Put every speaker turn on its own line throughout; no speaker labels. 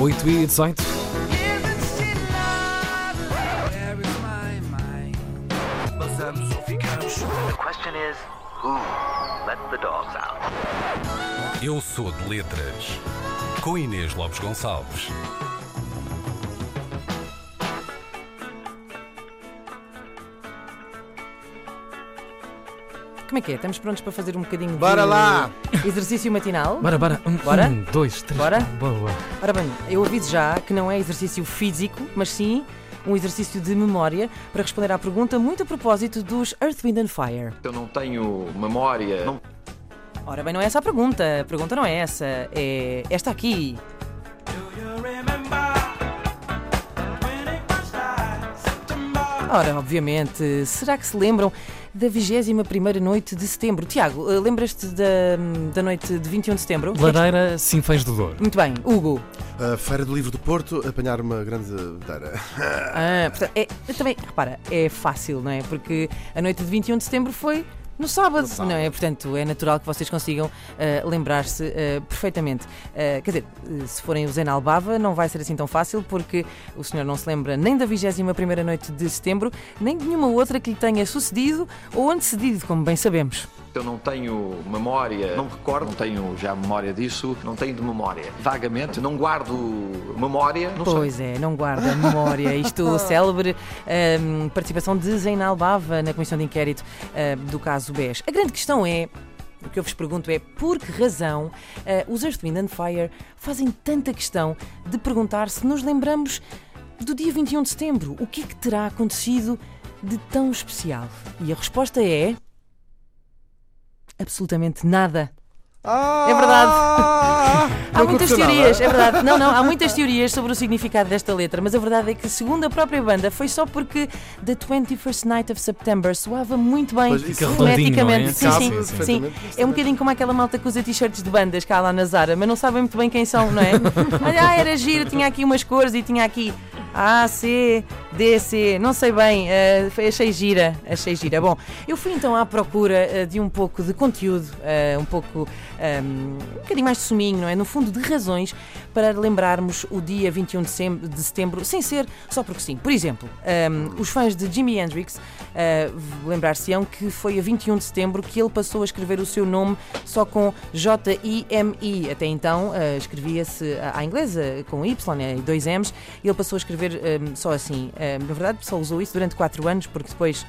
8 e 18.
Passamos ou ficamos.
The question is, who let the dogs out?
Eu sou de letras. Com Inês Lopes Gonçalves.
Como é que é? Estamos prontos para fazer um bocadinho
Bora
de
lá!
exercício matinal?
Bora, bora. Um,
Bora?
Um, dois, três.
Bora?
Boa.
Ora bem, eu aviso já que não é exercício físico, mas sim um exercício de memória para responder à pergunta muito a propósito dos Earth, Wind and Fire.
Eu não tenho memória. Não
Ora bem, não é essa a pergunta. A pergunta não é essa. É esta aqui. Ora, obviamente, será que se lembram da 21ª noite de setembro? Tiago, eh, lembras-te da, da noite de 21 de setembro?
Ladeira Sinfãs do Douro.
Muito bem. Hugo?
A Feira do Livro do Porto, apanhar uma grande beira.
Ah, portanto, é, também, repara, é fácil, não é? Porque a noite de 21 de setembro foi no sábado,
No sábado.
não é? Portanto, é natural que vocês consigam ah, lembrar-se ah, perfeitamente. Ah, quer dizer, se forem o Zé na Albava, não vai ser assim tão fácil, porque o senhor não se lembra nem da 21ª noite de setembro, nem de nenhuma outra que lhe tenha sucedido ou antecedido, como bem sabemos.
Eu não tenho memória, não recordo, não tenho já memória disso, não tenho de memória. Vagamente, não guardo memória, não sei.
Pois é, não guarda memória. Isto célebre ahm, participação de Zeinal Bava na comissão de inquérito ah, do caso BES. A grande questão é. O que eu vos pergunto é por que razão ah, os Earth, Wind and Fire fazem tanta questão de perguntar se nos lembramos do dia 21 de setembro. O que é que terá acontecido de tão especial? E a resposta é. Absolutamente nada. É verdade. Há muitas
aconteceu nada.
teorias, é verdade. Não, não, há muitas teorias sobre o significado desta letra, mas a verdade é que, segundo a própria banda, foi só porque The 21st Night of September soava muito bem
é?
foneticamente. Sim,
Cabe
sim,
perfeitamente
sim.
nesta
É um bocadinho como aquela malta que usa t-shirts de bandas cá lá na Zara, mas não sabem muito bem quem são, não é? Olha, ah, era giro, tinha aqui umas cores e tinha aqui A, C, D, C, não sei bem, foi- achei gira, achei gira. Bom, eu fui então à procura eh, de um pouco de conteúdo, eh, um pouco, ehm, um bocadinho mais de suminho, não é? No fundo, de razões para lembrarmos o dia 21 de sem- de setembro, sem ser só porque sim. Por exemplo, ehm, os fãs de Jimi Hendrix eh, lembrar-se-ão que foi a 21 de setembro que ele passou a escrever o seu nome só com J-I-M-I. Até então escrevia-se à inglesa com Y né, e dois M's e ele passou a escrever ehm, só assim. Ehm, na verdade, só usou isso durante 4 anos porque depois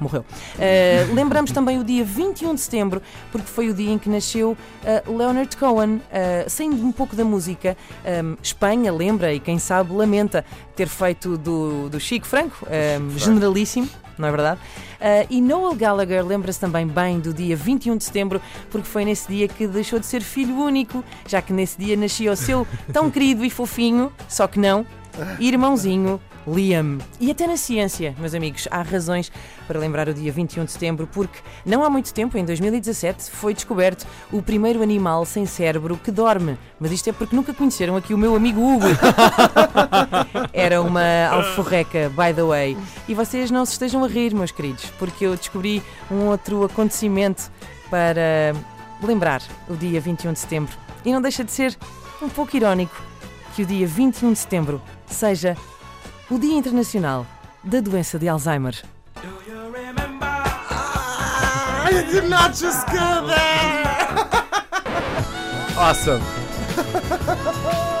morreu. Eh, lembramos também o dia 21 de setembro, porque foi o dia em que nasceu eh, Leonard Cohen. Eh, saindo um pouco da música, ehm, Espanha lembra e quem sabe lamenta ter feito do, do Chico Franco, ehm, generalíssimo. Não é verdade? Eh, e Noel Gallagher lembra-se também bem do dia 21 de setembro, porque foi nesse dia que deixou de ser filho único, já que nesse dia nascia o seu tão querido e fofinho, só que não, irmãozinho Liam. E até na ciência, meus amigos, há razões para lembrar o dia 21 de setembro, porque não há muito tempo, em 2017, foi descoberto o primeiro animal sem cérebro que dorme. Mas isto é porque nunca conheceram aqui o meu amigo Hugo. Era uma alforreca, by the way. E vocês não se estejam a rir, meus queridos, porque eu descobri um outro acontecimento para lembrar o dia 21 de setembro. E não deixa de ser um pouco irónico que o dia 21 de setembro seja o Dia Internacional da Doença de Alzheimer.
I did not just go there! awesome!